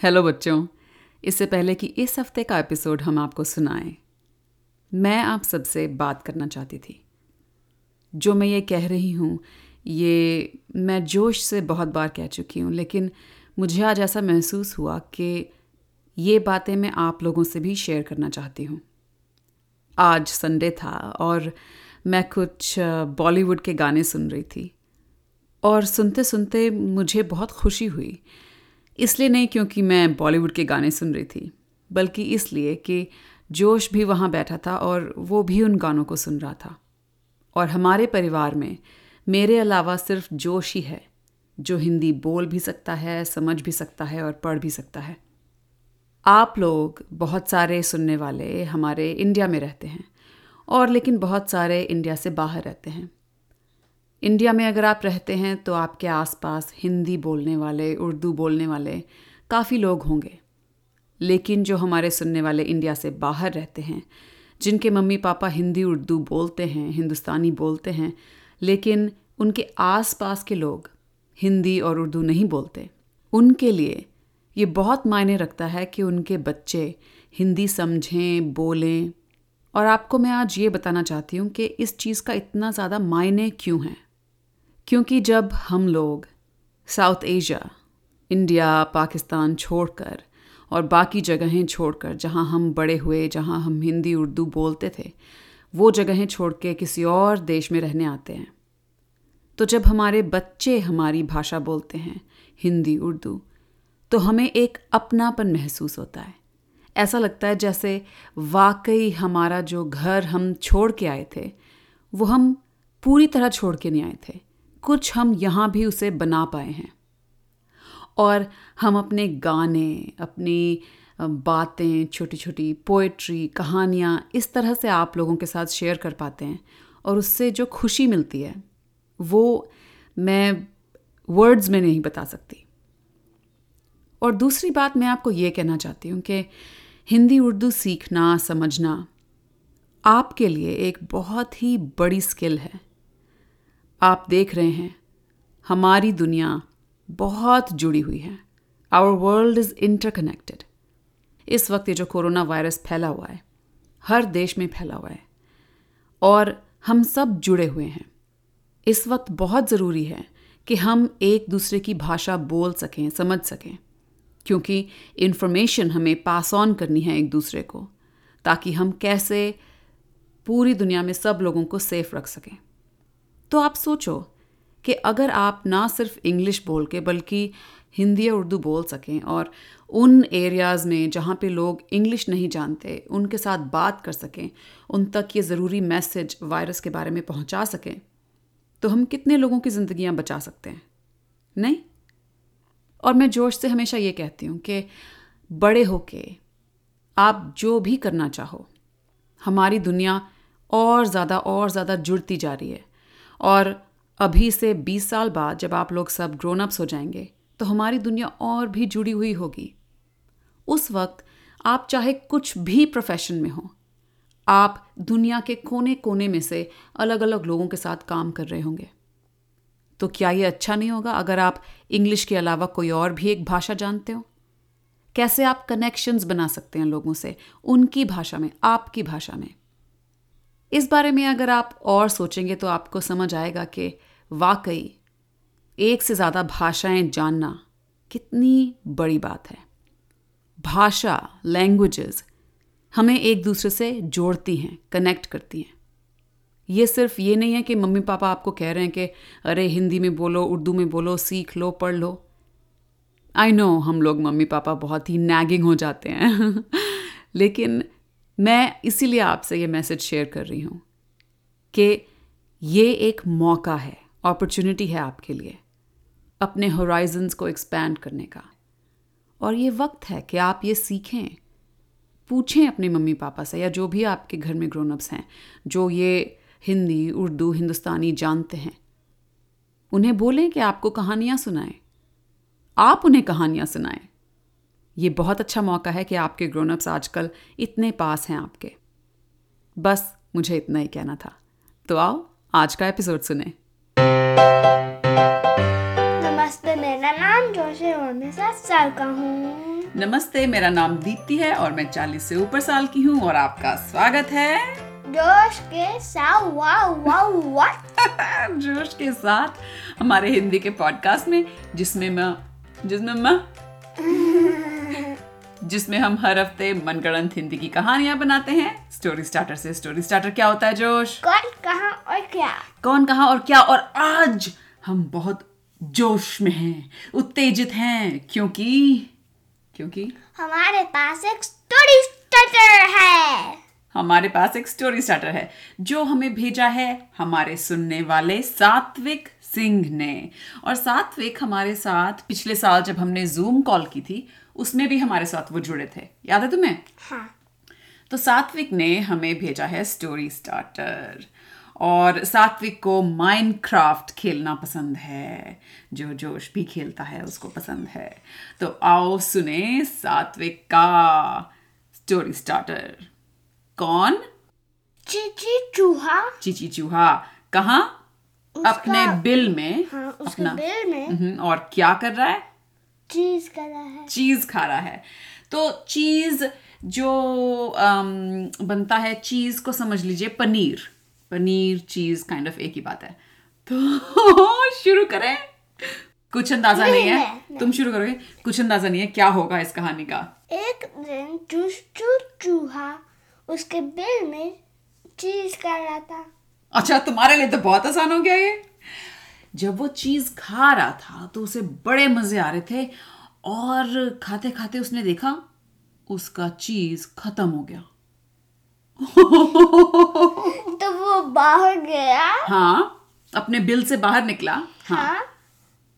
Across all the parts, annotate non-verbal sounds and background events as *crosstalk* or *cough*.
Hello बच्चों। इससे पहले कि इस हफ़्ते का एपिसोड हम आपको सुनाएँ, मैं आप सबसे बात करना चाहती थी। जो मैं ये कह रही हूँ, ये मैं जोश से बहुत बार कह चुकी हूँ, लेकिन मुझे आज ऐसा महसूस हुआ कि ये बातें मैं आप लोगों से भी शेयर करना चाहती हूँ। आज संडे था और मैं कुछ बॉलीवुड के गाने सुन रही थी और सुनते सुनते मुझे बहुत खुशी हुई इसलिए नहीं क्योंकि मैं बॉलीवुड के गाने सुन रही थी, बल्कि इसलिए कि जोश भी वहाँ बैठा था और वो भी उन गानों को सुन रहा था। और हमारे परिवार में मेरे अलावा सिर्फ़ जोश ही है, जो हिंदी बोल भी सकता है, समझ भी सकता है और पढ़ भी सकता है। आप लोग बहुत सारे सुनने वाले हमारे इंडिया में रहते हैं और लेकिन बहुत सारे इंडिया से बाहर रहते हैं। इंडिया में अगर आप रहते हैं तो आपके आसपास हिंदी बोलने वाले, उर्दू बोलने वाले काफ़ी लोग होंगे। लेकिन जो हमारे सुनने वाले इंडिया से बाहर रहते हैं, जिनके मम्मी पापा हिंदी, उर्दू बोलते हैं, हिंदुस्तानी बोलते हैं, लेकिन उनके आस पास के लोग हिंदी और उर्दू नहीं बोलते, उनके लिए ये बहुत मायने रखता है कि उनके बच्चे हिंदी समझें, बोलें। और आपको मैं आज ये बताना चाहती हूँ कि इस चीज़ का इतना ज़्यादा मायने क्यों है? क्योंकि जब हम लोग साउथ एशिया, इंडिया, पाकिस्तान छोड़कर और बाकी जगहें छोड़कर, जहाँ हम बड़े हुए, जहाँ हम हिंदी, उर्दू बोलते थे, वो जगहें छोड़ के किसी और देश में रहने आते हैं। तो जब हमारे बच्चे हमारी भाषा बोलते हैं, हिंदी, उर्दू तो हमें एक अपनापन महसूस होता है। ऐसा लगता है जैसे वाकई हमारा जो घर हम छोड़ के आए थे, वो हम पूरी तरह छोड़ के नहीं आए थे। कुछ हम यहाँ भी उसे बना पाए हैं। और हम अपने गाने, अपनी बातें छोटी छोटी पोइट्री कहानियाँ इस तरह से आप लोगों के साथ शेयर कर पाते हैं और उससे जो खुशी मिलती है, वो मैं वर्ड्स में नहीं बता सकती। और दूसरी बात मैं आपको ये कहना चाहती हूँ कि हिंदी उर्दू सीखना, समझना आपके लिए एक बहुत ही बड़ी स्किल है। आप देख रहे हैं, हमारी दुनिया बहुत जुड़ी हुई है। आवर वर्ल्ड इज़ इंटरकनेक्टेड इस वक्त ये जो कोरोना वायरस फैला हुआ है, हर देश में फैला हुआ है, और हम सब जुड़े हुए हैं। इस वक्त बहुत ज़रूरी है कि हम एक दूसरे की भाषा बोल सकें, समझ सकें, क्योंकि इन्फॉर्मेशन हमें पास ऑन करनी है एक दूसरे को, ताकि हम कैसे पूरी दुनिया में सब लोगों को सेफ़ रख सकें। तो आप सोचो कि अगर आप ना सिर्फ़ इंग्लिश बोल के, बल्कि हिंदी या उर्दू बोल सकें और उन एरियाज़ में जहाँ पे लोग इंग्लिश नहीं जानते, उनके साथ बात कर सकें, उन तक ये ज़रूरी मैसेज वायरस के बारे में पहुँचा सकें तो हम कितने लोगों की ज़िंदगियाँ बचा सकते हैं? नहीं? और मैं जोश से हमेशा ये कहती हूँ कि बड़े होके आप जो भी करना चाहो, हमारी दुनिया और ज़्यादा और ज़्यादा जुड़ती जा रही है। और अभी से 20 साल बाद जब आप लोग सब ग्रोन अप्स हो जाएँगे तो हमारी दुनिया और भी जुड़ी हुई होगी। उस वक्त आप चाहे कुछ भी प्रोफेशन में हो, आप दुनिया के कोने कोने में से अलग अलग लोगों के साथ काम कर रहे होंगे। तो क्या ये अच्छा नहीं होगा अगर आप इंग्लिश के अलावा कोई और भी एक भाषा जानते हो? कैसे आप कनेक्शंस बना सकते हैं लोगों से, उनकी भाषा में, आपकी भाषा में? इस बारे में अगर आप और सोचेंगे तो आपको समझ आएगा कि वाकई एक से ज़्यादा भाषाएँ जानना कितनी बड़ी बात है। भाषा लैंग्वेजेस हमें एक दूसरे से जोड़ती हैं कनेक्ट करती हैं। ये सिर्फ़ ये नहीं है कि मम्मी पापा आपको कह रहे हैं कि, अरे, हिंदी में बोलो, उर्दू में बोलो, सीख लो, पढ़ लो। आई नो हम लोग मम्मी पापा बहुत ही नैगिंग हो जाते हैं। *laughs* लेकिन मैं इसीलिए आपसे ये मैसेज शेयर कर रही हूँ कि ये एक मौका है अपॉर्चुनिटी है आपके लिए अपने होराइजन्स को एक्सपैंड करने का। और ये वक्त है कि आप ये सीखें, पूछें अपने मम्मी पापा से या जो भी आपके घर में ग्रोन अप्स हैं, जो ये हिंदी, उर्दू, हिंदुस्तानी जानते हैं, उन्हें बोलें कि आपको कहानियाँ सुनाएँ। आप उन्हें कहानियाँ सुनाएँ। ये बहुत अच्छा मौका है कि आपके ग्रोनअप्स आजकल इतने पास हैं आपके। बस मुझे इतना ही कहना था। तो आओ आज का एपिसोड सुने। नमस्ते मेरा नाम जोशी और मैं सात साल का हूँ। नमस्ते मेरा नाम दीप्ति है और मैं 40 से ऊपर साल की हूँ और आपका स्वागत है। जोश के साथ वाओ वाओ व्हाट *laughs* जोश के साथ हमारे हिंदी के पॉडकास्ट में जिसमें मैं जिसमें मैं जिसमें हम हर हफ़्ते मनगढ़ंत हिंदी की कहानियाँ बनाते हैं। स्टोरी स्टार्टर से स्टोरी स्टार्टर क्या होता है जोश? कौन कहाँ और क्या? कौन कहा और क्या? और आज हम बहुत जोश में हैं उत्तेजित हैं क्योंकि क्योंकि हमारे पास एक स्टोरी स्टार्टर है। हमारे पास एक स्टोरी स्टार्टर है जो हमें भेजा है हमारे सुनने वाले सात्विक सिंह ने। और सात्विक हमारे साथ पिछले साल जब हमने जूम कॉल की थी उसमें भी हमारे साथ वो जुड़े थे। याद है तुम्हें? हाँ। तो सात्विक ने हमें भेजा है स्टोरी स्टार्टर। और सात्विक को माइनक्राफ्ट खेलना पसंद है। जो जोश भी खेलता है उसको पसंद है। तो आओ सुने सात्विक का स्टोरी स्टार्टर। कौन? चीची चूहा। चीची चूहा। कहाँ? अपने बिल में। हाँ उसके अपना बिल में। हम्म, और क्या कर रहा है? चीज़ कर रहा है। चीज़ खा रहा है। तो चीज़ जो अम, बनता है चीज़ को समझ लीजिए paneer. Paneer cheese kind of एक ही बात है। तो *laughs* शुरू करें। कुछ अंदाज़ा नहीं, नहीं, है। नहीं, तुम शुरू करोगे? कुछ अंदाज़ा नहीं है क्या होगा इस कहानी का। एक दिन चूस चूहा उसके बिल में चीज़ कर रहा था। अच्छा तुम्हारे लिए तो बहुत आसान हो गया ये। जब वो चीज़ खा रहा था तो उसे बड़े मज़े आ रहे थे और खाते खाते उसने देखा उसका चीज़ खत्म हो गया। तो वो बाहर गया? हाँ अपने बिल से बाहर निकला। हाँ। हाँ।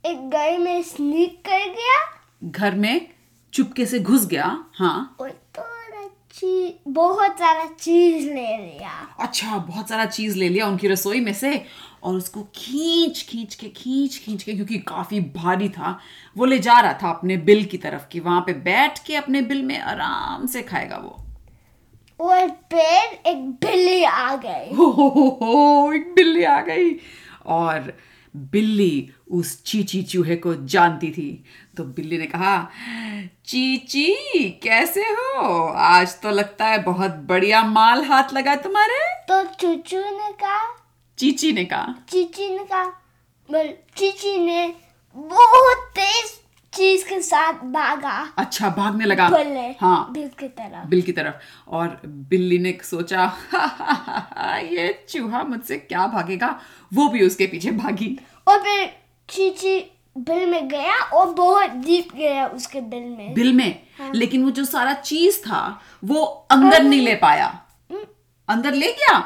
एक घर में स्नीक कर गया? घर में चुपके से घुस गया। हाँ। और थोड़ा चीज़ बहुत सारा चीज़ ले लिया। अच्छा बहुत सारा चीज़ ले लिया उनकी रसोई में से और उसको खींच खींच के खींच खींच के क्योंकि काफ़ी भारी था वो ले जा रहा था अपने बिल की तरफ़ कि वहाँ पे बैठ के अपने बिल में आराम से खाएगा वो। और फिर एक बिल्ली आ गई। हो हो हो हो एक बिल्ली आ गई। और बिल्ली उस चीची चूहे को जानती थी। तो बिल्ली ने कहा चीची कैसे हो? आज तो लगता है बहुत बढ़िया माल हाथ लगा तुम्हारे। तो चूचू ने कहा चीची ने कहा चीची ने कहा बोल चीची ने बहुत तेज चीज़ के साथ भागा। अच्छा भागने लगा। हाँ। बिल की तरफ़। बिल की तरफ़। और बिल्ली ने सोचा *laughs* ये चूहा मुझसे क्या भागेगा? वो भी उसके पीछे भागी। और फिर चीची बिल में गया और बहुत डीप गया उसके बिल में। बिल में। हाँ। लेकिन वो जो सारा चीज़ था वो अंदर नहीं ले पाया। अंदर ले गया?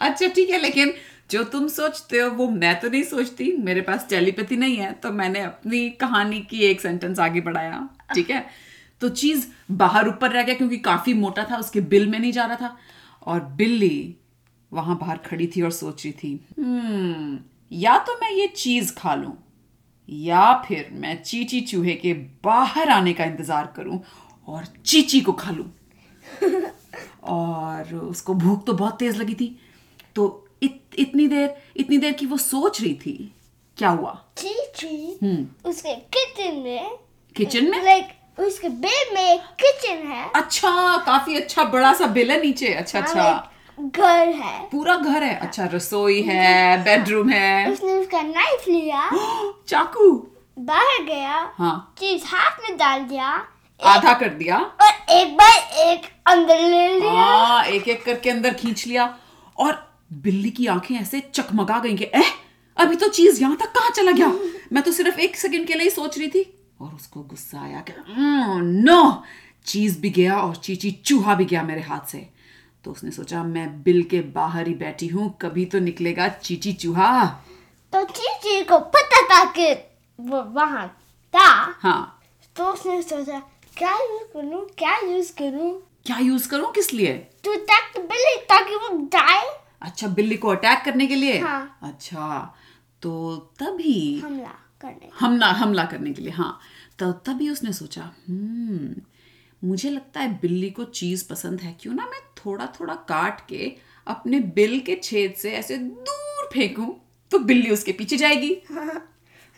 अच्छा ठीक है लेकिन जो तुम सोचते हो वो मैं तो नहीं सोचती। मेरे पास टेलीपैथी नहीं है तो मैंने अपनी कहानी की एक सेंटेंस आगे बढ़ाया। ठीक है? तो चीज़ बाहर ऊपर रह गया क्योंकि काफ़ी मोटा था उसके बिल में नहीं जा रहा था। और बिल्ली वहाँ बाहर खड़ी थी और सोच रही थी हम्म या तो मैं ये चीज़ खा लूँ या फिर मैं चीची चूहे के बाहर आने का इंतज़ार करूँ और चीची को खा लूँ। *laughs* और उसको भूख तो बहुत तेज लगी थी। तो इत, इतनी देर इतनी देर की वो सोच रही थी क्या हुआ? चीची उसके किचन में किचन में? लाइक उसके बिल में किचन है। अच्छा काफ़ी अच्छा बड़ा सा बिल है नीचे। अच्छा हाँ, अच्छा। घर है। पूरा घर है? अच्छा रसोई है बेडरूम है। उसने उसका नाइफ लिया। *gasps* चाकू। बाहर गया। हाँ। चीज़ हाथ में डाल दिया। आधा कर दिया। और एक बार एक अंदर ले लिया। हाँ एक एक करके अंदर खींच लिया। और बिल्ली की आँखें ऐसे चकमगा गई कि एह अभी तो चीज़ यहाँ तक कहाँ चला गया? *laughs* मैं तो सिर्फ़ एक सेकंड के लिए सोच रही थी। और उसको गुस्सा आया कि नो! चीज़ भी गया और चीची चूहा भी गया मेरे हाथ से। तो उसने सोचा मैं बिल के बाहर ही बैठी हूँ कभी तो निकलेगा चीची चूहा। तो चीची को पता था कि वो वहाँ था। हाँ। तो उसने सोचा क्या यूज़ करूँ क्या यूज़ करूँ? क्या यूज़ करूँ? किस लिए? टू अटैक बिल्ली ताकि वो जाए। अच्छा बिल्ली को अटैक करने के लिए? हाँ। अच्छा तो तभी हमला करने हमला हमला करने के लिए हाँ। तो तभी उसने सोचा हम्म मुझे लगता है बिल्ली को चीज़ पसंद है क्यों ना मैं थोड़ा थोड़ा काट के अपने बिल के छेद से ऐसे दूर फेंकूं तो बिल्ली उसके पीछे जाएगी। *laughs*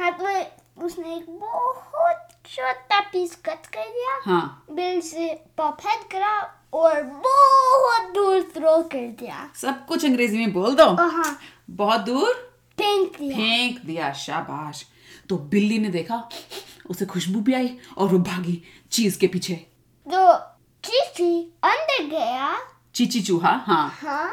हाँ तो उसने एक बहुत छोटा पीस कट कर दिया। हाँ। बिल से पॉप करा और बहुत दूर थ्रो कर दिया। सब कुछ अंग्रेज़ी में बोल दो। हाँ। बहुत दूर फेंक दिया। फेंक दिया शाबाश। तो बिल्ली ने देखा उसे खुशबू भी आई और वो भागी चीज़ के पीछे। तो चीची अंदर गया। चीची चूहा हाँ। हाँ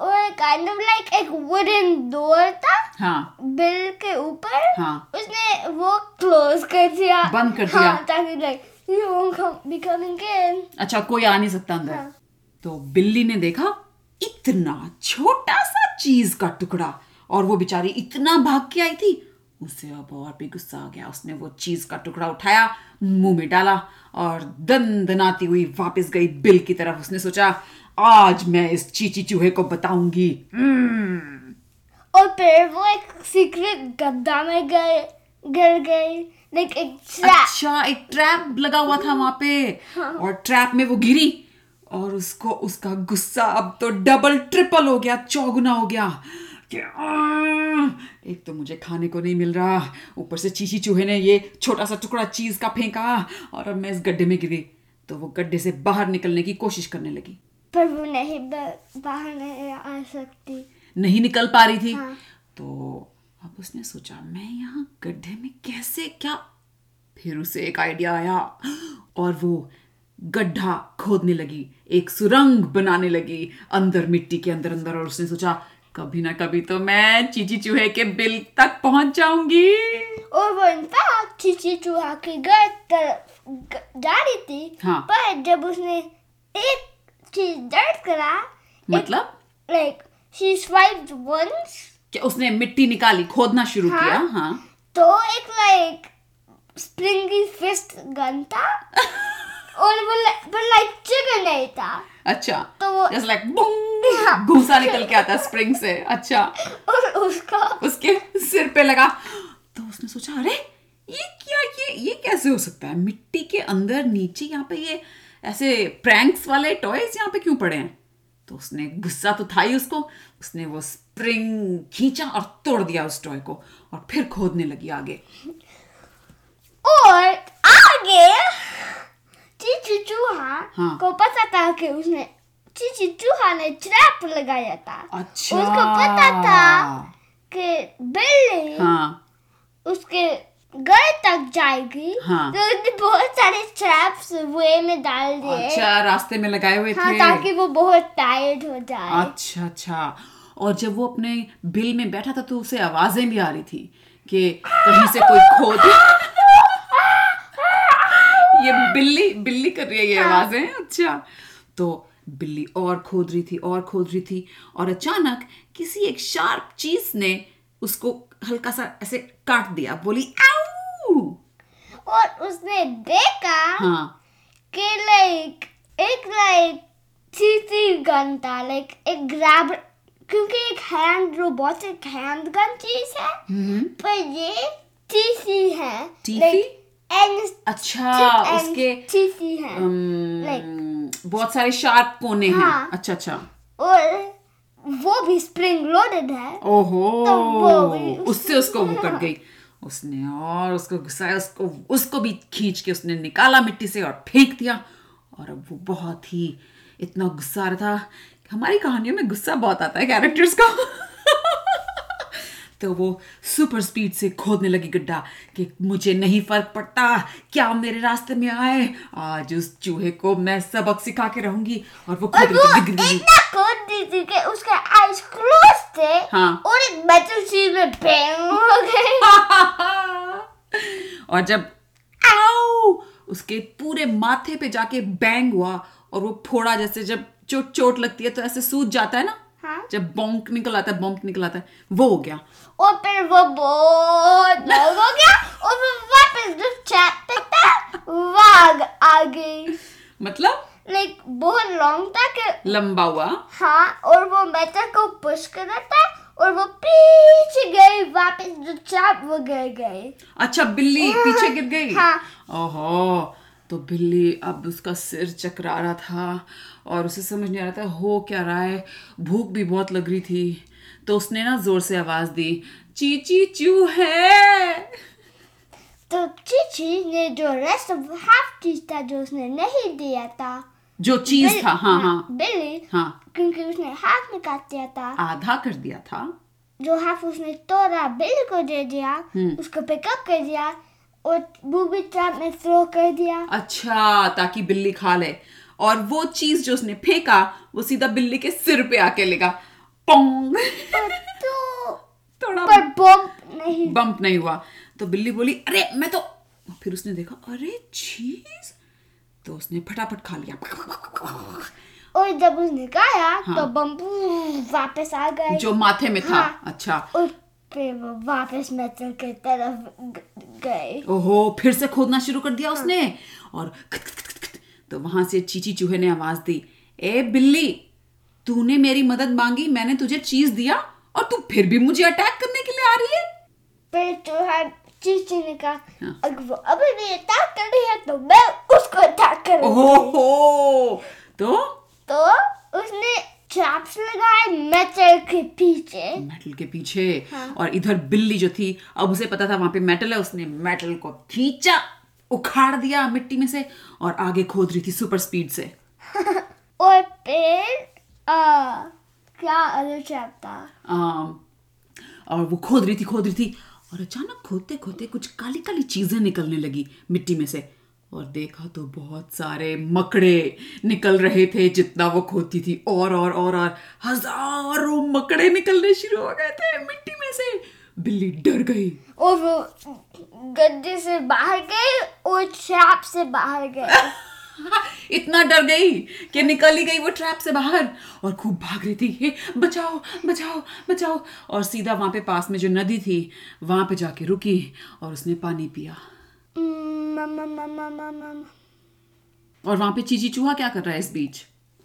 और काइंड ऑफ़ लाइक एक वुडन डोर था। हाँ। बिल के ऊपर। हाँ। उसने वो क्लोज कर दिया। बंद कर दिया। हाँ ताकि like you won't be coming in अच्छा कोई आ नहीं सकता अंदर। हाँ। तो बिल्ली ने देखा इतना छोटा सा चीज़ का टुकड़ा और वो बेचारी इतना भाग के आई थी। उसे अब और भी गुस्सा आ गया। उसने वो चीज़ का टुकड़ा उठाया मुँह में डाला और दन दंदनाती हुई वापस गई बिल की तरफ़। उसने सोचा आज मैं इस चीची चूहे को बताऊँगी। हम्म, और फिर वो एक सीक्रेट गड्ढा में गए गिर गई। लाइक एक ट्रैप अच्छा एक ट्रैप लगा हुआ था वहाँ पे। और ट्रैप में वो गिरी और उसको उसका गुस्सा अब तो डबल ट्रिपल हो गया चौगुना हो गया। कि "आह, एक तो मुझे खाने को नहीं मिल रहा। ऊपर से चीची चूहे ने ये छोटा सा टुकड़ा चीज़ का फेंका और अब मैं इस गड्ढे में गिरी। तो वो गड्ढे से बाहर निकलने की कोशिश करने लगी। पर वो नहीं बाहर नहीं आ सकती। नहीं निकल पा रही थी। हाँ। तो अब उसने सोचा मैं यहाँ गड्ढे में कैसे क्या? फिर उसे एक आइडिया आया और वो गड्ढा खोदने लगी एक सुरंग बनाने लगी अंदर मिट्टी के अंदर अंदर और उसने सोचा कभी ना कभी तो मैं चीची चूहे के बिल तक पहुँच जाऊँगी। और वो इनफैक्ट चीची चूहा के घर तरफ़ जा रही थी हाँ। पर जब उसने एक चीज़ दर्द करा मतलब? लाइक शी स्वाइप्ड वंस कि उसने मिट्टी निकाली खोदना शुरू हाँ। किया हाँ। तो एक लाइक स्प्रिंगी फिस्ट गन था। *laughs* और वो पर लाइक चिकन नहीं था। अच्छा। तो वो जैसे लाइक घूसा निकल के आता स्प्रिंग से। अच्छा। और उसका उसके सिर पे लगा। तो उसने सोचा अरे ये क्या ये ये कैसे हो सकता है? मिट्टी के अंदर नीचे यहाँ पे ये ऐसे प्रैंक्स वाले टॉयज यहाँ पे क्यों पड़े हैं? तो उसने गुस्सा तो था ही उसको। उसने वो स्प्रिंग खींचा और तोड़ दिया उस टॉय को और फिर खोदने लगी आगे। और आगे चीची चूहा हाँ। को पता था कि उसने चीची चूहा ने ट्रैप लगाया था। अच्छा। उसको पता था कि बिल्ली हाँ। उसके घर तक जाएगी। हाँ। तो उसने बहुत सारे ट्रैप्स वे में डाल दिए। अच्छा रास्ते में लगाए हुए हाँ थे। ताकि वो बहुत टायर्ड हो जाए। अच्छा अच्छा। और जब वो अपने बिल में बैठा था तो उसे आवाज़ें भी आ रही थी कि कहीं से कोई खोद *laughs* ये बिल्ली बिल्ली कर रही है ये आवाज़ें अच्छा। तो बिल्ली और खोद रही थी और खोद रही थी और अचानक किसी एक शार्प चीज़ ने उसको हल्का सा ऐसे काट दिया। बोली आऊ! और उसने देखा हाँ। कि लाइक एक लाइक चीटी गन था लाइक एक ग्रैब क्योंकि एक हैंड रोबोटिक हैंड गन चीज़ है हम्म। पर ये टीसी है टीसी? अच्छा उसके है बहुत सारे शार्प कोने हैं। हाँ। अच्छा अच्छा। और वो भी स्प्रिंग लोडेड है। ओहो तो वो उससे उसको वो कट गई। उसने और उसको गुस्साया उसको उसको भी खींच के उसने निकाला मिट्टी से और फेंक दिया। और अब वो बहुत ही इतना गुस्सा आ रहा था। हमारी कहानियों में गुस्सा बहुत आता है कैरेक्टर्स का। तो वो सुपर स्पीड से खोदने लगी गड्ढा कि मुझे नहीं फ़र्क पड़ता क्या मेरे रास्ते में आए। आज उस चूहे को मैं सबक सिखा के रहूँगी और वो खोद रही थी, कि उसके आईज क्लोज थे हाँ। और एक मेटल में बैंग हो *laughs* और जब आओ उसके पूरे माथे पे जाके बैंग हुआ और वो फोड़ा जैसे जब चोट चोट लगती है तो ऐसे सूज जाता है ना? हाँ। जब बॉन्क निकल आता है बॉम्प निकल आता है वो हो गया। और फिर वो बहुत लॉन्ग हो गया और वो वापस जो चैट पे था वाग आ गई मतलब? लाइक बहुत लॉन्ग था कि लंबा हुआ। हाँ और वो मेटल को पुश कर रहा था और वो पीछे गई वापस जो चैट वो गिर गई। अच्छा बिल्ली पीछे गिर गई? हाँ। ओहो तो बिल्ली अब उसका सिर चकरा रहा था और उसे समझ नहीं आ रहा था हो क्या रहा है? भूख भी बहुत लग रही थी। तो उसने ना ज़ोर से आवाज़ दी चीची चू है। तो चीची ने जो रेस्ट ऑफ़ हाफ़ चीज़ था जो उसने नहीं दिया था जो चीज़ बिल- था हाँ हाँ बिल्ली हाँ क्योंकि उसने हाफ़ में काट दिया था। आधा कर दिया था। जो हाफ़ उसने तोड़ा बिल्ली को दे दिया हम्म। उसको पिकअप कर दिया और बूबी ट्रैप में थ्रो कर दिया। अच्छा ताकि बिल्ली खा ले। और वो चीज़ जो उसने फेंका वो सीधा बिल्ली के सिर पे आके लेगा। पोंग। तो थोड़ा पर बम नहीं। बम्प नहीं हुआ। तो बिल्ली बोली अरे मैं तो फिर उसने देखा अरे चीज़ तो उसने फटाफट खा लिया। और जब उसने खाया हाँ। तो बम्बू वापस आ गए। जो माथे में था। हाँ। अच्छा। और फिर वो वापस मेटल की तरफ़ गए। ओहो फिर से खोदना शुरू कर दिया उसने। और खत, खत, खत, खत, तो वहाँ से चीची चूहे ने आवाज़ दी ए बिल्ली तूने मेरी मदद मांगी मैंने तुझे चीज़ दिया और तू फिर भी मुझे अटैक करने के लिए आ रही है। है चीची ने कहा हाँ। अगर वो अभी भी अटैक कर रही है तो मैं उसको अटैक करूँगी। ओहो! तो? तो उसने ट्रैप्स लगाए मेटल के पीछे। मेटल के पीछे। हाँ। और इधर बिल्ली जो थी अब उसे पता था वहाँ पे मेटल है उसने मेटल को खींचा उखाड़ दिया मिट्टी में से और आगे खोद रही थी सुपर स्पीड से। *laughs* और फिर आ, क्या ट्रैप था आम, और वो खोद रही थी खोद रही थी। और अचानक खोदते खोदते कुछ काली काली चीज़ें निकलने लगी मिट्टी में से। और देखा तो बहुत सारे मकड़े निकल रहे थे जितना वो खोदती थी। और और और और हज़ारों मकड़े निकलने शुरू हो गए थे मिट्टी में से। बिल्ली डर गई। और वो गड्ढे से बाहर गए और ट्रैप से बाहर गए *laughs* इतना डर गई कि निकल ही गई वो ट्रैप से बाहर और खूब भाग रही थी हे बचाओ बचाओ बचाओ। और सीधा वहाँ पे पास में जो नदी थी वहाँ पे जाके रुकी और उसने पानी पिया। मम्मा मम्मा मम्मा और वहाँ पे चीची चूहा क्या कर रहा है इस बीच?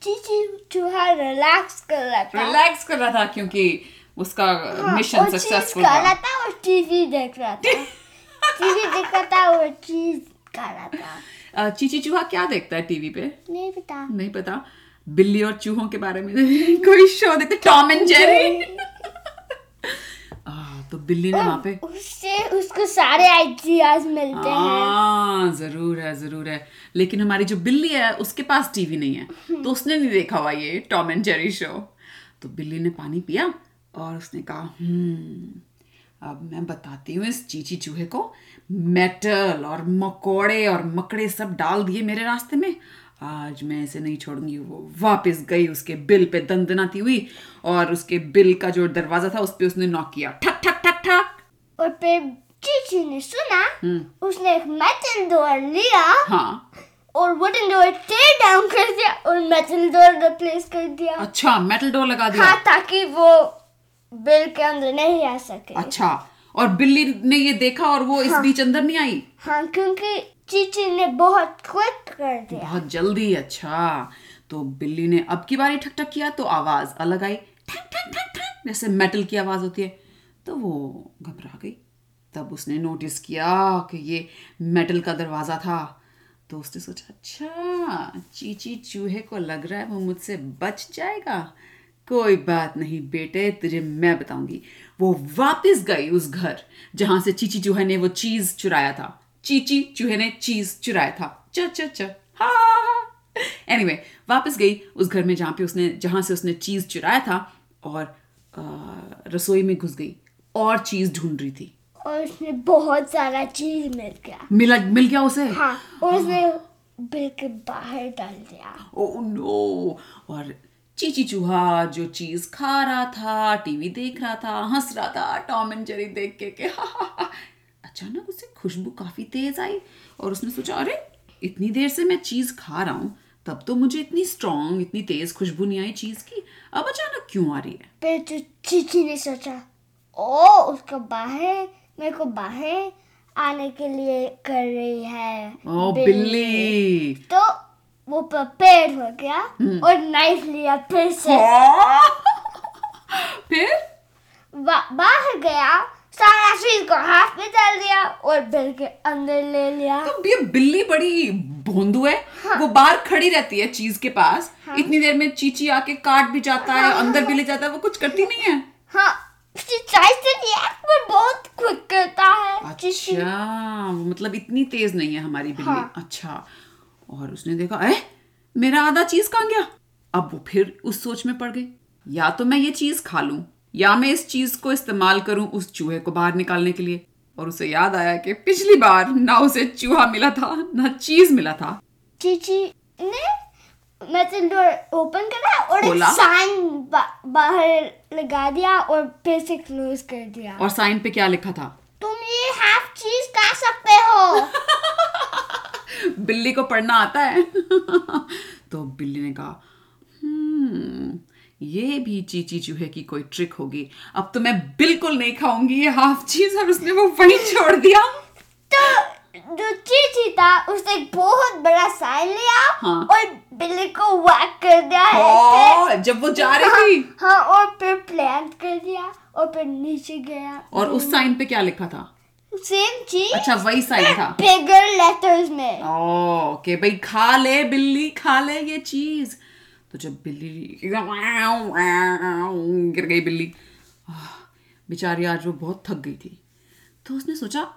चीची चूहा रिलैक्स कर रहा था। रिलैक्स कर रहा था क्योंकि उसका हाँ, मिशन सक्सेसफुल खा रहा था। था और टीवी देख रहा था। *laughs* टीवी देख रहा था और चीज़ खा रहा था। चीची चूहा क्या देखता है टीवी पे? नहीं पता। नहीं पता। बिल्ली और चूहों के बारे में *laughs* कोई शो देखते टॉम एंड जेरी तो बिल्ली ने वहाँ पे उससे उसको सारे आइडियाज़ मिलते हैं। हाँ ज़रूर है ज़रूर है। लेकिन हमारी जो बिल्ली है उसके पास टीवी नहीं है। तो उसने नहीं देखा हुआ ये टॉम एंड जेरी शो तो बिल्ली ने पानी पिया और उसने कहा हम्म अब मैं बताती हूँ इस चीची चूहे को मेटल और मकोड़े और मकड़े सब डाल दिए मेरे रास्ते में। आज मैं इसे नहीं छोड़ूँगी। वो वापस गई उसके बिल पे दंदनाती हुई और उसके बिल का जो दरवाज़ा था उस पे उसने नॉक किया। ठक ठक ठक ठक। और फिर चीची ने सुना हम्म। उसने एक मेटल डोर लिया हाँ। और वुडन डोर टेयर डाउन कर दिया और मेटल डोर रिप्लेस कर दिया। अच्छा मेटल डोर लगा दिया। हाँ ताकि वो बिल के अंदर नहीं आ सके। अच्छा और बिल्ली ने ये देखा और वो हाँ, इस बीच अंदर नहीं आई? हाँ क्योंकि चीची ने बहुत क्विक कर दिया। बहुत जल्दी अच्छा। तो बिल्ली ने अब की बारी ठक ठक किया तो आवाज़ अलग आई। ठक ठक ठक ठक जैसे मेटल की आवाज़ होती है। तो वो घबरा गई। तब उसने नोटिस किया कि ये मेटल का दरवाज़ा था। तो उसने सोचा अच्छा चीची चूहे को लग रहा है वो मुझसे बच जाएगा। कोई बात नहीं बेटे तुझे मैं बताऊँगी। वो वापस गई उस घर जहाँ से चीची चूहे ने वो चीज़ चुराया था। चीची चूहे ने चीज़ चुराया था। च च च। हा एनीवे anyway, वापस गई उस घर में जहाँ पे उसने जहाँ से उसने चीज़ चुराया था और अ, रसोई में घुस गई। और चीज़ ढूंढ रही थी। और उसने बहुत सारा चीज़ मिल गया। मिला मिल गया उसे? हाँ और उसने बिल के बाहर डाल दिया। ओह नो और चीची चूहा जो चीज़ खा रहा था टीवी देख रहा था हंस रहा था टॉम एंड जेरी देख के के हा, हा, हा। अचानक उसे खुशबू काफ़ी तेज आई और उसने सोचा अरे इतनी देर से मैं चीज़ खा रहा हूँ तब तो मुझे इतनी स्ट्रांग इतनी तेज खुशबू नहीं आई चीज़ की अब अचानक क्यों आ रही है? फिर जो चीची ने सोचा ओ उसको बाहर मेरे को बाहर आने के लिए कर रही है ओ बिल्ली। तो वो प्रिपेयर हो गया और नाइफ लिया फिर से। फिर? बाहर गया सारा चीज़ को हाथ में डाल दिया और बिल के अंदर ले लिया। तो ये बिल्ली बड़ी भोंदू है। हाँ। वो बाहर खड़ी रहती है चीज़ के पास। हाँ। इतनी देर में चीची आके काट भी जाता है अंदर भी ले जाता है वो कुछ करती नहीं है। हाँ बहुत क्विक करता है अच्छा मतलब इतनी तेज नहीं है हमारी बिल्ली। हाँ। अच्छा और उसने देखा ए मेरा आधा चीज़ कहाँ गया? अब वो फिर उस सोच में पड़ गई या तो मैं ये चीज़ खा लूँ या मैं इस चीज़ को इस्तेमाल करूँ उस चूहे को बाहर निकालने के लिए। और उसे याद आया कि पिछली बार ना उसे चूहा मिला था ना चीज़ मिला था। चीची ने मेटल डोर ओपन करा और एक साइन बा, बाहर लगा दिया और फिर से क्लोज कर दिया। और साइन पे क्या लिखा था? तुम ये हाफ़ चीज़ खा सकते हो। *laughs* बिल्ली को पढ़ना आता है। तो बिल्ली ने कहा "हम्म, ये भी चीची चूहे की कोई ट्रिक होगी। अब तो मैं बिल्कुल नहीं खाऊँगी ये हाफ़ चीज़ और उसने वो वहीं छोड़ दिया। तो जो चीची था उसने एक बहुत बड़ा साइन लिया हाँ। और बिल्ली को वैक कर दिया है जब वो जा रही थी। हाँ और फिर प्लांट कर दिया और फिर नीचे गया। और उस साइन पे क्या लिखा था? सेम चीज़ अच्छा वही साइन था। बिगर लेटर्स में। ओ के भाई खा ले बिल्ली खा ले ये चीज़ तो जब बिल्ली गिर गई बिल्ली। बेचारी आज वो बहुत थक गई थी। तो उसने सोचा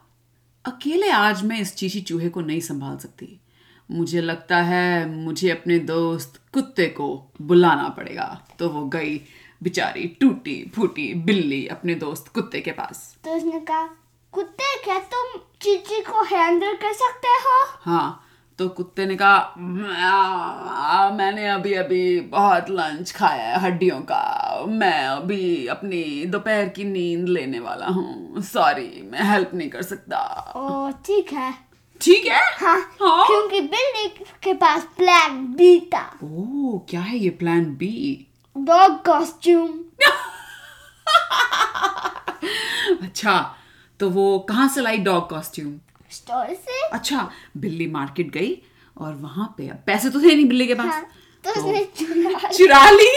अकेले आज मैं इस चीशी चूहे को नहीं संभाल सकती। मुझे लगता है मुझे अपने दोस्त कुत्ते को बुलाना पड़ेगा। तो वो गई बेचारी टूटी फूटी बिल्ली अपने दोस्त कुत्ते के पास। तो उसने कहा कुत्ते क्या तुम चीची को हैंडल कर सकते हो? हाँ तो कुत्ते ने कहा मैंने अभी अभी बहुत लंच खाया है हड्डियों का। मैं अभी अपनी दोपहर की नींद लेने वाला हूँ। सॉरी मैं हेल्प नहीं कर सकता। ओ ठीक है। ठीक है? हाँ हाँ। क्योंकि बिल्ली के पास प्लान बी था। ओ क्या है ये प्लान बी डॉग कॉस्ट्यूम अच्छा तो वो कहाँ से लाई डॉग कॉस्ट्यूम? स्टोर से। अच्छा बिल्ली मार्केट गई और वहाँ पे पैसे तो थे नहीं बिल्ली के पास। हाँ तो उसने चुरा चुरा ली।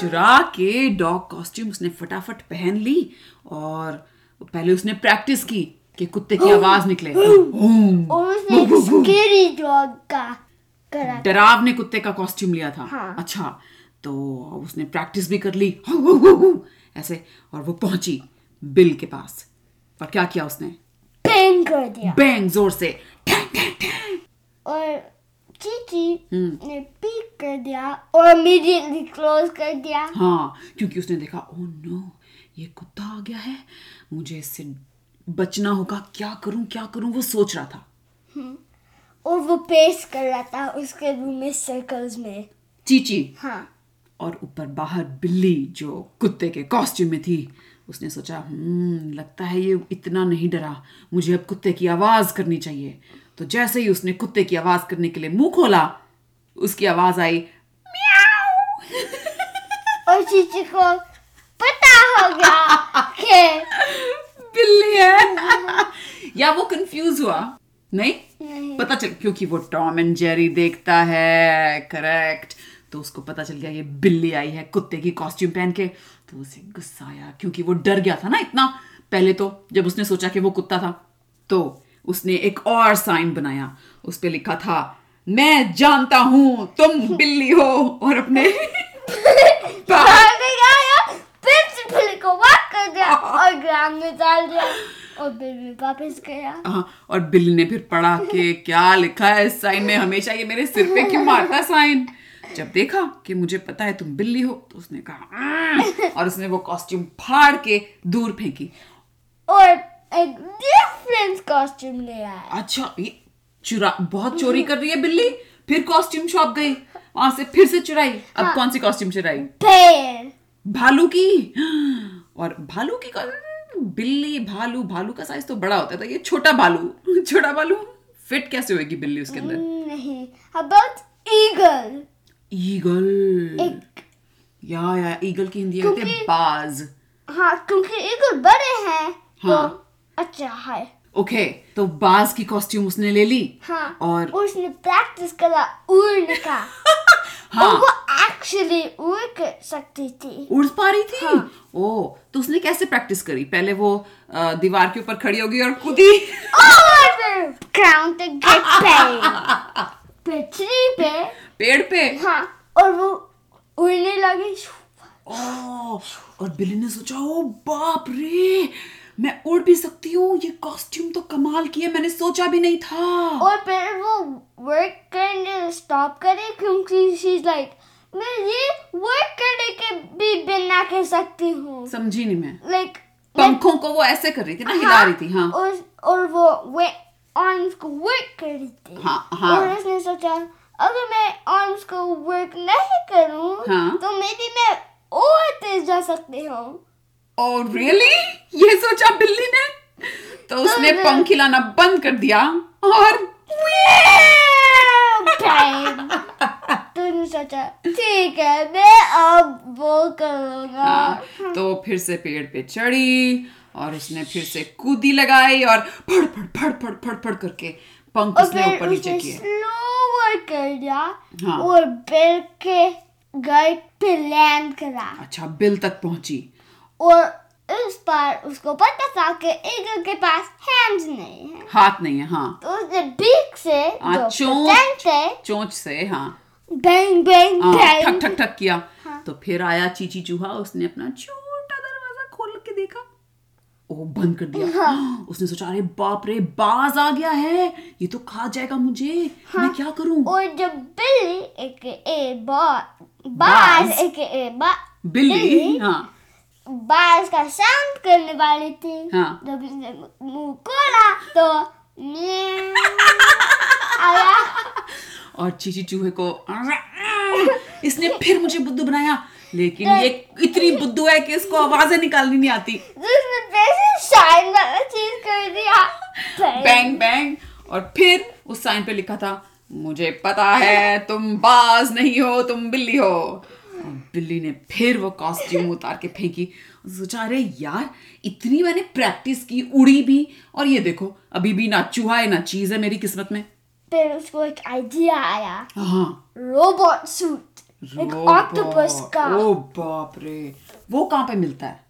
चुरा के डॉग कॉस्ट्यूम उसने फटाफट पहन ली और पहले उसने प्रैक्टिस की कि कुत्ते की आवाज़ निकले। हूम। और उसने स्केरी डॉग का डरावने कुत्ते का कॉस्ट्यूम लिया था। हाँ। अच्छा तो उसने प्रैक्टिस भी कर ली। ऐसे और वो पहुँची। बिल के पास। और क्या किया उसने? पेन कर दिया। बैंग ज़ोर से। और चीची हम्म। ने पीक कर दिया और इमीडिएटली क्लोज कर दिया। हाँ क्योंकि उसने देखा ओ नो ये कुत्ता आ गया है। मुझे इससे बचना होगा। क्या करूँ क्या करूँ? वो सोच रहा था। और वो पेस कर रहा था उसके रूम में सर्कल्स में। चीची? हाँ। और ऊपर बाहर बिल्ली जो कुत्ते के कॉस्ट्यूम में थी। उसने सोचा हम्म लगता है ये इतना नहीं डरा। मुझे अब कुत्ते की आवाज़ करनी चाहिए। तो जैसे ही उसने कुत्ते की आवाज़ करने के लिए मुँह खोला उसकी आवाज़ आई *laughs* और चीची को पता हो गया कि बिल्ली है। *laughs* या वो कंफ्यूज हुआ? नहीं? नहीं। पता चल क्योंकि वो टॉम एंड जेरी देखता है करेक्ट तो उसको पता चल गया ये बिल्ली आई है कुत्ते की कॉस्ट्यूम पहन के। तो उसे गुस्सा आया क्योंकि वो डर गया था ना इतना। पहले तो जब उसने सोचा कि वो कुत्ता था तो उसने एक और साइन बनाया। उस पे लिखा था मैं जानता हूँ तुम *laughs* बिल्ली हो। और अपने *laughs* को कर दिया *laughs* और ग्राम में डाल दिया। और बिल्ली वापस गया। हाँ और बिल्ली ने फिर पढ़ा के क्या लिखा है इस साइन में। हमेशा ये मेरे सिर पे क्यों मारता साइन जब देखा कि मुझे पता है तुम बिल्ली हो तो उसने कहा *laughs* और उसने वो कॉस्ट्यूम फाड़ के दूर फेंकी। और एक डिफरेंट कॉस्ट्यूम ले आया। अच्छा ये चुरा बहुत चोरी कर रही है बिल्ली। फिर कॉस्ट्यूम शॉप गई वहाँ से फिर से चुराई। अब कौन सी कॉस्ट्यूम चुराई? भालू की। *gasps* और भालू की बिल्ली भालू भालू का साइज़ तो बड़ा होता था ये छोटा भालू *laughs* छोटा भालू। फिट कैसे होगी बिल्ली उसके अंदर? नहीं अबाउट ईगल ईगल एक या या ईगल की हिंदी कहते हैं बाज। हाँ क्योंकि ईगल बड़े हैं हाँ तो हाँ। अच्छा है। ओके okay, तो बाज की कॉस्ट्यूम उसने ले ली हाँ और उसने प्रैक्टिस करा उड़ने का। *laughs* और हाँ वो एक्चुअली उड़ कर सकती थी। उड़ पा रही थी? हाँ। ओ तो उसने कैसे प्रैक्टिस करी? पहले वो दीवार के ऊपर खड़ी होगी और कूदी ग्राउंड पे गेट पे पे पेड़ पे? हाँ और वो उड़ने लगी। ओ और बिल्ली ने सोचा ओ बाप रे मैं उड़ भी सकती हूँ ये कॉस्ट्यूम तो कमाल की है मैंने सोचा भी नहीं था। और फिर वो वर्क करने स्टॉप करे क्योंकि शी लाइक मैं ये वर्क करने के भी बिना कर सकती हूँ। समझी नहीं मैं। लाइक like, पंखों को वो ऐसे कर रही थी ना हिला रही थी हाँ। और और वो वे आर्म्स को वर्क कर रही थी हाँ, हाँ। और उसने सोचा अगर मैं आर्म्स को वर्क नहीं करूँ हाँ। तो मेरी मैं और तेज जा सकती हूँ ओ रियली ये सोचा बिल्ली ने? तो उसने पंख हिलाना बंद कर दिया। और! *laughs* तूने सोचा ठीक है मैं अब वो करूँगा. हाँ, तो फिर से पेड़ पे चढ़ी। और उसने फिर से कूदी लगाई और फड़ फड़ फड़ फड़ फड़ फड़ करके पंख उसने ऊपर नीचे किए स्लोवर कर दिया हाँ। और बिल के घर पे लैंड करा। अच्छा बिल तक पहुँची। और इस बार उसको पता था कि ईगल के पास हैंड्स नहीं है। हाथ नहीं है हाँ। तो उसने बीक से हाँ, जो चोंच से हाँ। बैंग बैंग हाँ, ठक ठक ठक किया। हाँ। तो फिर आया चीची चूहा उसने अपना छोटा दरवाज़ा खोल के देखा ओ बंद कर दिया हाँ। *gasps* उसने सोचा अरे बाप रे बाज आ गया है ये तो खा जाएगा मुझे हाँ। मैं क्या करूँ और जब बिल्ली एक ए बाज बाज? एक ए बा बिल्ली बिल्ली? हाँ बाज का साउंड करने वाली थी हाँ। जब उसने मुँह खोला तो आया *laughs* और चीची चूहे को इसने फिर मुझे बुद्धू बनाया लेकिन ये इतनी बुद्धू है कि इसको आवाज़ें निकालनी नहीं आती। जिसने वैसे शाइन वाला चीज़ कर दिया। बैंग बैंग और फिर उस साइन पे लिखा था मुझे पता है तुम बाज नहीं हो तुम बिल्ली हो। बिल्ली ने फिर वो कॉस्ट्यूम उतार के फेंकी। सोचा अरे यार इतनी मैंने प्रैक्टिस की उड़ी भी। और ये देखो अभी भी ना चूहा है ना चीज़ है मेरी किस्मत में। फिर उसको एक आइडिया आया। हाँ। रोबोट सूट एक ऑक्टोपस का। ओ बाप रे। वो कहाँ पे मिलता है?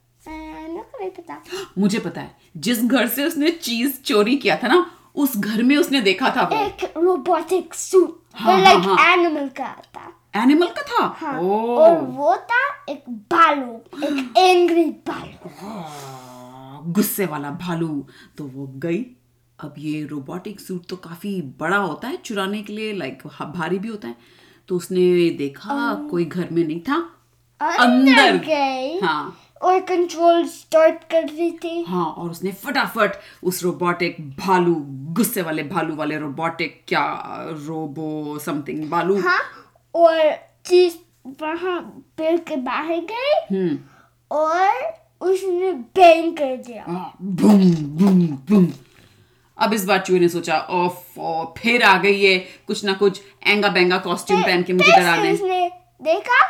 पता। मुझे पता है। जिस घर से उसने चीज़ चोरी किया था ना उस घर में उसने देखा था वो। एक रोबोटिक सूट हाँ, लाइक हाँ, हाँ। एनिमल का था। एनिमल का था? हाँ। ओ। और वो था एक भालू एक एंग्री भालू। हाँ, गुस्से वाला भालू। तो वो गई। अब ये रोबोटिक सूट तो काफ़ी बड़ा होता है चुराने के लिए लाइक भारी भी होता है। तो उसने देखा कोई घर में नहीं था। अंदर। गई हाँ। और कंट्रोल स्टार्ट कर रही थी। हाँ और उसने फटाफट उस रोबोटिक भालू गुस्से वाले भालू वाले रोबोटिक क्या रोबो समथिंग भालू। हाँ और चीज़ वहाँ पेड़ के बाहर गई हम्म। और उसने बैंग कर दिया। हाँ, बूम बूम बूम अब इस बार चूहे ने सोचा ओफ फिर आ गई है कुछ ना कुछ एँगा बेंगा कॉस्ट्यूम पहन के मुझे डराने देखा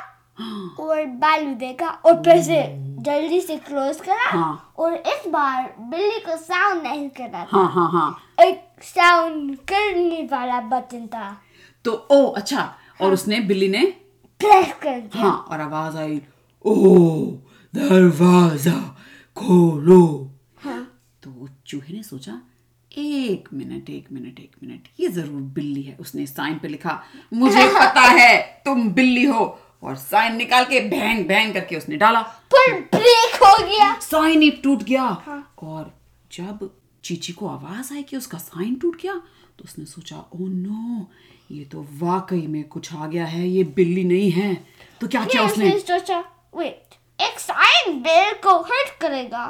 और बालू देखा और फिर से जल्दी से क्लोज करा हाँ। और इस बार बिल्ली को साउंड नहीं करना था। हाँ हाँ हाँ। एक साउंड करने वाला बटन था। तो ओ अच्छा और उसने बिल्ली ने प्रेस कर दिया। हाँ और आवाज़ आई ओ दरवाज़ा खोलो। हाँ। तो चूहे ने सोचा एक मिनट एक मिनट एक मिनट। ये ज़रूर बिल्ली है। उसने साइन पे लिखा मुझे पता है तुम बिल्ली हो। और साइन निकाल के भैंग भैंग करके उसने डाला। पर ब्रेक हो गया। साइन ही टूट गया। हाँ। और जब चीची को आवाज़ आई कि उसका साइन टूट गया तो उसने सोचा ओ नो ये तो वाकई में कुछ आ गया है। ये बिल्ली नहीं है। तो क्या किया उसने? उसने सोचा वेट एक साइन बेल को हर्ट करेगा।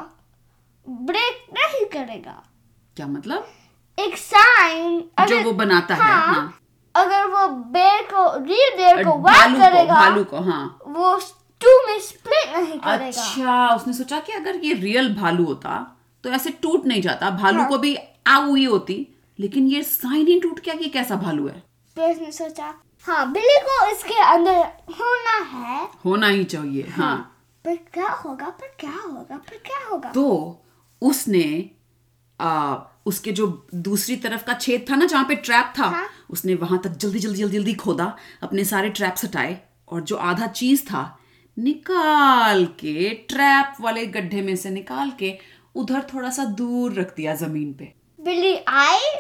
ब्रेक नहीं करेगा। क्या मतलब? एक साइन जो वो बनाता हाँ, है हाँ। अगर वो बेल को रियल बेल को वैक करेगा भालू को हाँ। वो टू में स्प्लिट नहीं करेगा। अच्छा उसने सोचा कि अगर ये रियल भालू होता तो ऐसे टूट नहीं जाता। भालू हाँ। को भी आऊ ही होती लेकिन ये साइन ही टूट गया कि कैसा भालू है। फिर उसने सोचा हाँ बिल्ली को इसके अंदर होना है। होना ही चाहिए हाँ पर क्या होगा पर क्या होगा पर क्या होगा? तो उसने आ, उसके जो दूसरी तरफ़ का छेद था ना जहाँ पे ट्रैप था हाँ। उसने वहाँ तक जल्दी जल्दी जल्दी जल्दी खोदा अपने सारे ट्रैप्स हटाए और जो आधा चीज़ था निकाल के ट्रैप वाले गड्ढे में से निकाल के उधर थोड़ा सा दूर रख दिया ज़मीन पे बिल्ली आई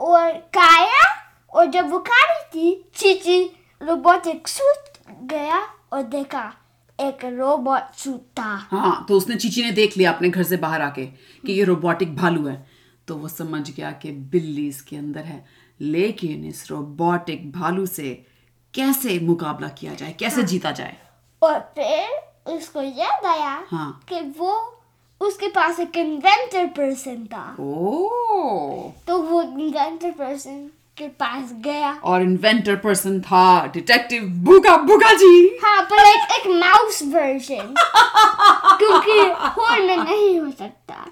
और काया और जब वो खा रही थी चीची रोबोटिक सूट गया और देखा एक रोबोट था हाँ तो उसने चीची ने देख लिया अपने घर से बाहर आके कि ये रोबोटिक भालू है। तो वो समझ गया कि बिल्ली इसके अंदर है। लेकिन इस रोबोटिक भालू से कैसे मुकाबला किया जाए कैसे हाँ। जीता जाए? और फिर उसको याद आया हाँ। कि वो उसके पास एक इन्वेंटर पर्सन था। ओ तो वो इन्वेंटर पर्सन के पास गया। और इन्वेंटर पर्सन था डिटेक्टिव बुगा बुगा जी हाँ पर एक एक माउस वर्जन *laughs* क्योंकि फ़ोन में नहीं हो सकता।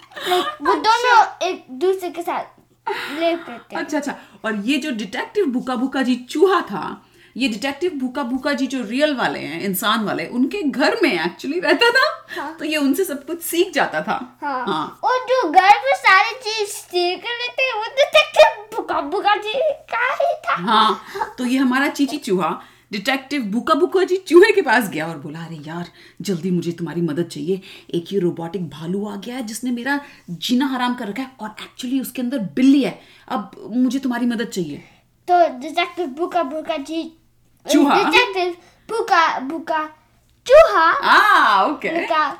वो दोनों एक दूसरे के साथ ले करते अच्छा अच्छा। और ये जो डिटेक्टिव बुका बुका जी चूहा था ये डिटेक्टिव बुका बुका जी जो रियल वाले हैं इंसान वाले उनके घर में एक्चुअली रहता था। हाँ। तो ये उनसे सब कुछ सीख जाता था। हाँ। हाँ। और जो घर में सारी चीज़ सीख लेते हैं वो डिटेक्टिव बुका बुका जी का ही था। हाँ। तो ये हमारा चीची चूहा डिटेक्टिव बुका बुका जी चूहे के पास गया और बोला अरे यार जल्दी मुझे तुम्हारी मदद चाहिए। एक ये रोबोटिक भालू आ गया है जिसने मेरा जीना हराम कर रखा है और एक्चुअली उसके अंदर बिल्ली है। अब मुझे तुम्हारी मदद चाहिए। तो डिटेक्टिव बुका बुका जी चूहा? डिटेक्टिव बुका बुका चूहा। आ ओके ने कहा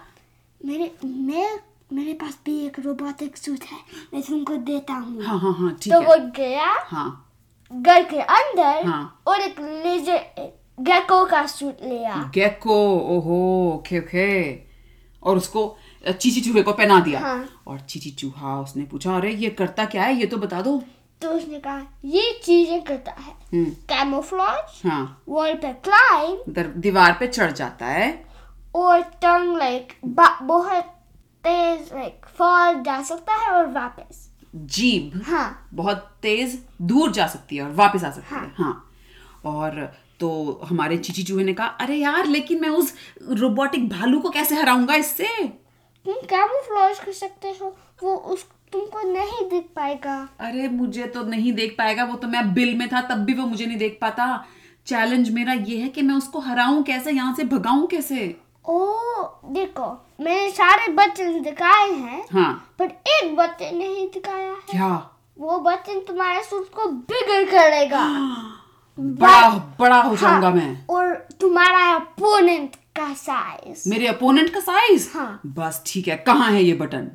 मेरे मैं मेरे पास भी एक रोबोटिक सूट है। मैं तुमको देता हूँ। हाँ हाँ हाँ ठीक तो वो गया हाँ। घर के अंदर हाँ। और एक लेजर गेको का सूट लिया गेको ओहो ओके ओके और उसको चीची चूहे को पहना दिया। हाँ। और चीची चूहा उसने पूछा अरे ये करता क्या है? ये तो बता दो। उसने कहा ये चीज़ें करता है। हम्म। कैमोफ्लेज हाँ। वॉल पे क्लाइम दीवार पे चढ़ जाता है। और टंग लाइक बहुत तेज लाइक फॉल जा सकता है और वापस। जीभ हाँ। बहुत तेज दूर जा सकती है और वापस आ सकती है। हाँ। और तो हमारे चीची चूहे ने कहा अरे यार लेकिन मैं उस रोबोटिक भालू को कैसे हराऊँगा इससे? तुम कैमोफ्लेज कर सकते हो। वो उस तुमको नहीं दिख पाएगा। अरे मुझे तो नहीं देख पाएगा। वो तो मैं बिल में था तब भी वो मुझे नहीं देख पाता। चैलेंज मेरा ये है कि मैं उसको हराऊं कैसे? यहाँ से भगाऊं कैसे? ओ देखो मैंने सारे बटन दिखाए हैं हाँ। पर एक बटन नहीं दिखाया है। क्या? वो बटन तुम्हारे सूट को बिगड़ करेगा। *gasps* बड़ा बड़ा हो जाऊँगा हाँ, मैं। और तुम्हारा अपोनेंट का साइज़ मेरे अपोनेंट का साइज़ हाँ। बस ठीक है कहाँ है ये बटन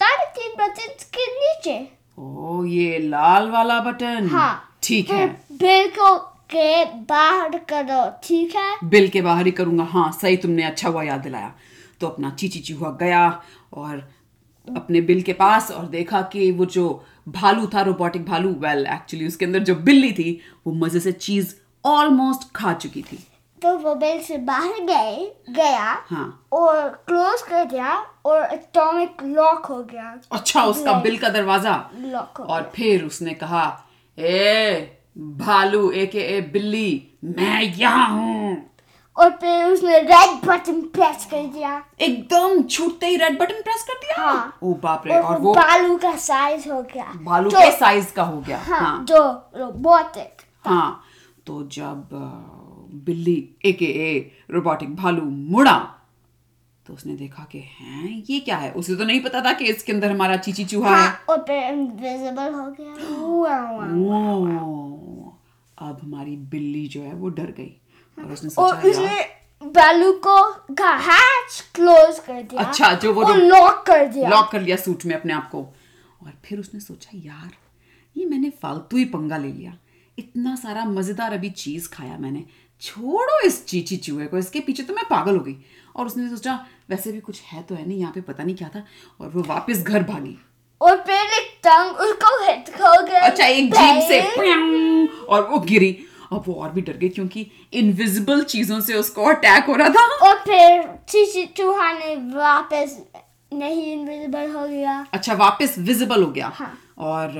साढ़े तीन बटन के नीचे। ओ ये लाल वाला बटन हाँ ठीक है। बिल को के बाहर करो ठीक है? बिल के बाहर ही करूँगा। हाँ सही तुमने अच्छा हुआ याद दिलाया। तो अपना चीची चूहा गया और अपने बिल के पास और देखा कि वो जो भालू था रोबोटिक भालू वेल well, एक्चुअली उसके अंदर जो बिल्ली थी वो मज़े से चीज़ ऑलमोस्ट खा चुकी थी। तो वो बिल से बाहर गए गया हाँ। और क्लोज कर दिया और एटॉमिक लॉक हो गया। अच्छा उसका बिल का दरवाज़ा। लॉक हो और फिर उसने कहा ए भालू ए के ए बिल्ली मैं यहाँ हूँ। और फिर उसने रेड बटन प्रेस कर दिया। एकदम छूटते ही रेड बटन प्रेस कर दिया? हाँ। ओ बाप रे और और वो बालू का साइज़ हो गया। भालू के साइज़ का हो गया हाँ, हाँ। जो रोबोटिक हाँ तो जब बिल्ली ए के ए रोबोटिक भालू मुड़ा। तो उसने देखा कि हैं ये क्या है? उसे तो नहीं पता था कि इसके अंदर हमारा चीची चूहा है। हाँ, और फिर इनविजिबल हो गया। ओ, अब हमारी बिल्ली जो है वो डर गई। और उसने सोचा यार उसने बालू को का हैच क्लोज कर दिया। अच्छा, जो वो लॉक कर दिया। लॉक कर लिया सूट में अपने आप को। और फिर उसने सोचा यार ये मैंने फालतू ही पंगा ले लिया। इतना सारा मज़ेदार अभी चीज़ खाया मैंने। छोड़ो इस चीची चूहे को इसके पीछे तो मैं पागल हो गई। और उसने सोचा वैसे भी कुछ है तो है नहीं यहाँ पे पता नहीं क्या था और वो वापस घर भागी। और फिर एक टंग उसको हिट हो गया अच्छा एक जीप से और वो गिरी। अब वो और भी डर गई क्योंकि इनविजिबल चीज़ों से उसको अटैक हो रहा था। और फिर चीची चूहा ने वापस नहीं इनविजिबल हो गया। अच्छा वापस विजिबल हो गया। हाँ। और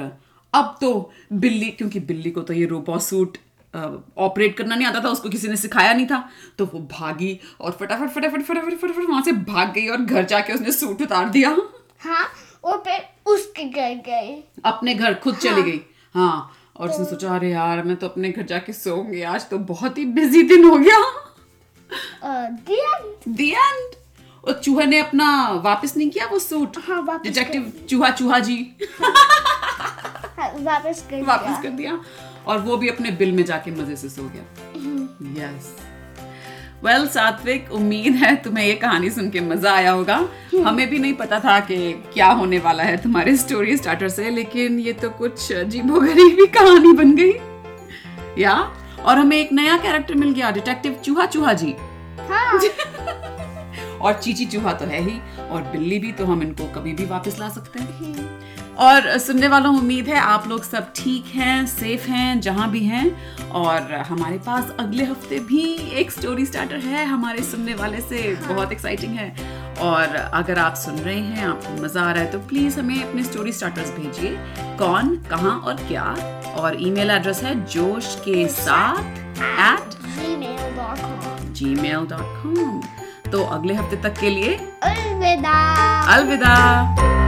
अब तो बिल्ली क्योंकि बिल्ली को तो ये रोबो सूट ऑपरेट करना नहीं आता था उसको किसी ने सिखाया नहीं था। तो वो भागी और फटाफट फटाफट फटाफट फटाफट वहाँ से भाग गई और घर जाके उसने सूट उतार दिया। हाँ और फिर उसके घर गए अपने घर खुद हाँ, चली गई। हाँ और उसने सोचा अरे यार मैं तो अपने घर जाके सोऊँगी आज तो बहुत ही बिज़ी दिन हो गया। दी एंड और चूहे ने अपना वापस नहीं किया वो सूट? हाँ, डिटेक्टिव चूहा चूहा जी। हाँ, वापस कर वापस दिया कर दिया। और वो भी अपने बिल में जाके मज़े से सो गया। यस वेल सात्विक उम्मीद है तुम्हें ये कहानी सुन के मज़ा आया होगा। हमें भी नहीं पता था कि क्या होने वाला है तुम्हारे स्टोरी स्टार्टर से लेकिन ये तो कुछ अजीबोगरीबी कहानी बन गई। या? और हमें एक नया कैरेक्टर मिल गया डिटेक्टिव चूहा चूहा जी। हाँ। *laughs* और चीची चूहा तो है ही और बिल्ली भी तो हम इनको कभी भी वापस ला सकते हैं। और सुनने वालों उम्मीद है आप लोग सब ठीक हैं सेफ़ हैं जहाँ भी हैं। और हमारे पास अगले हफ़्ते भी एक स्टोरी स्टार्टर है हमारे सुनने वाले से। बहुत एक्साइटिंग है। और अगर आप सुन रहे हैं आपको मज़ा आ रहा है तो प्लीज़ हमें अपने स्टोरी स्टार्टर्स भेजिए। कौन कहाँ और क्या? और ईमेल एड्रेस है जोश के साथ at gmail.com G mail dot com तो अगले हफ़्ते तक के लिए अलविदा। अलविदा।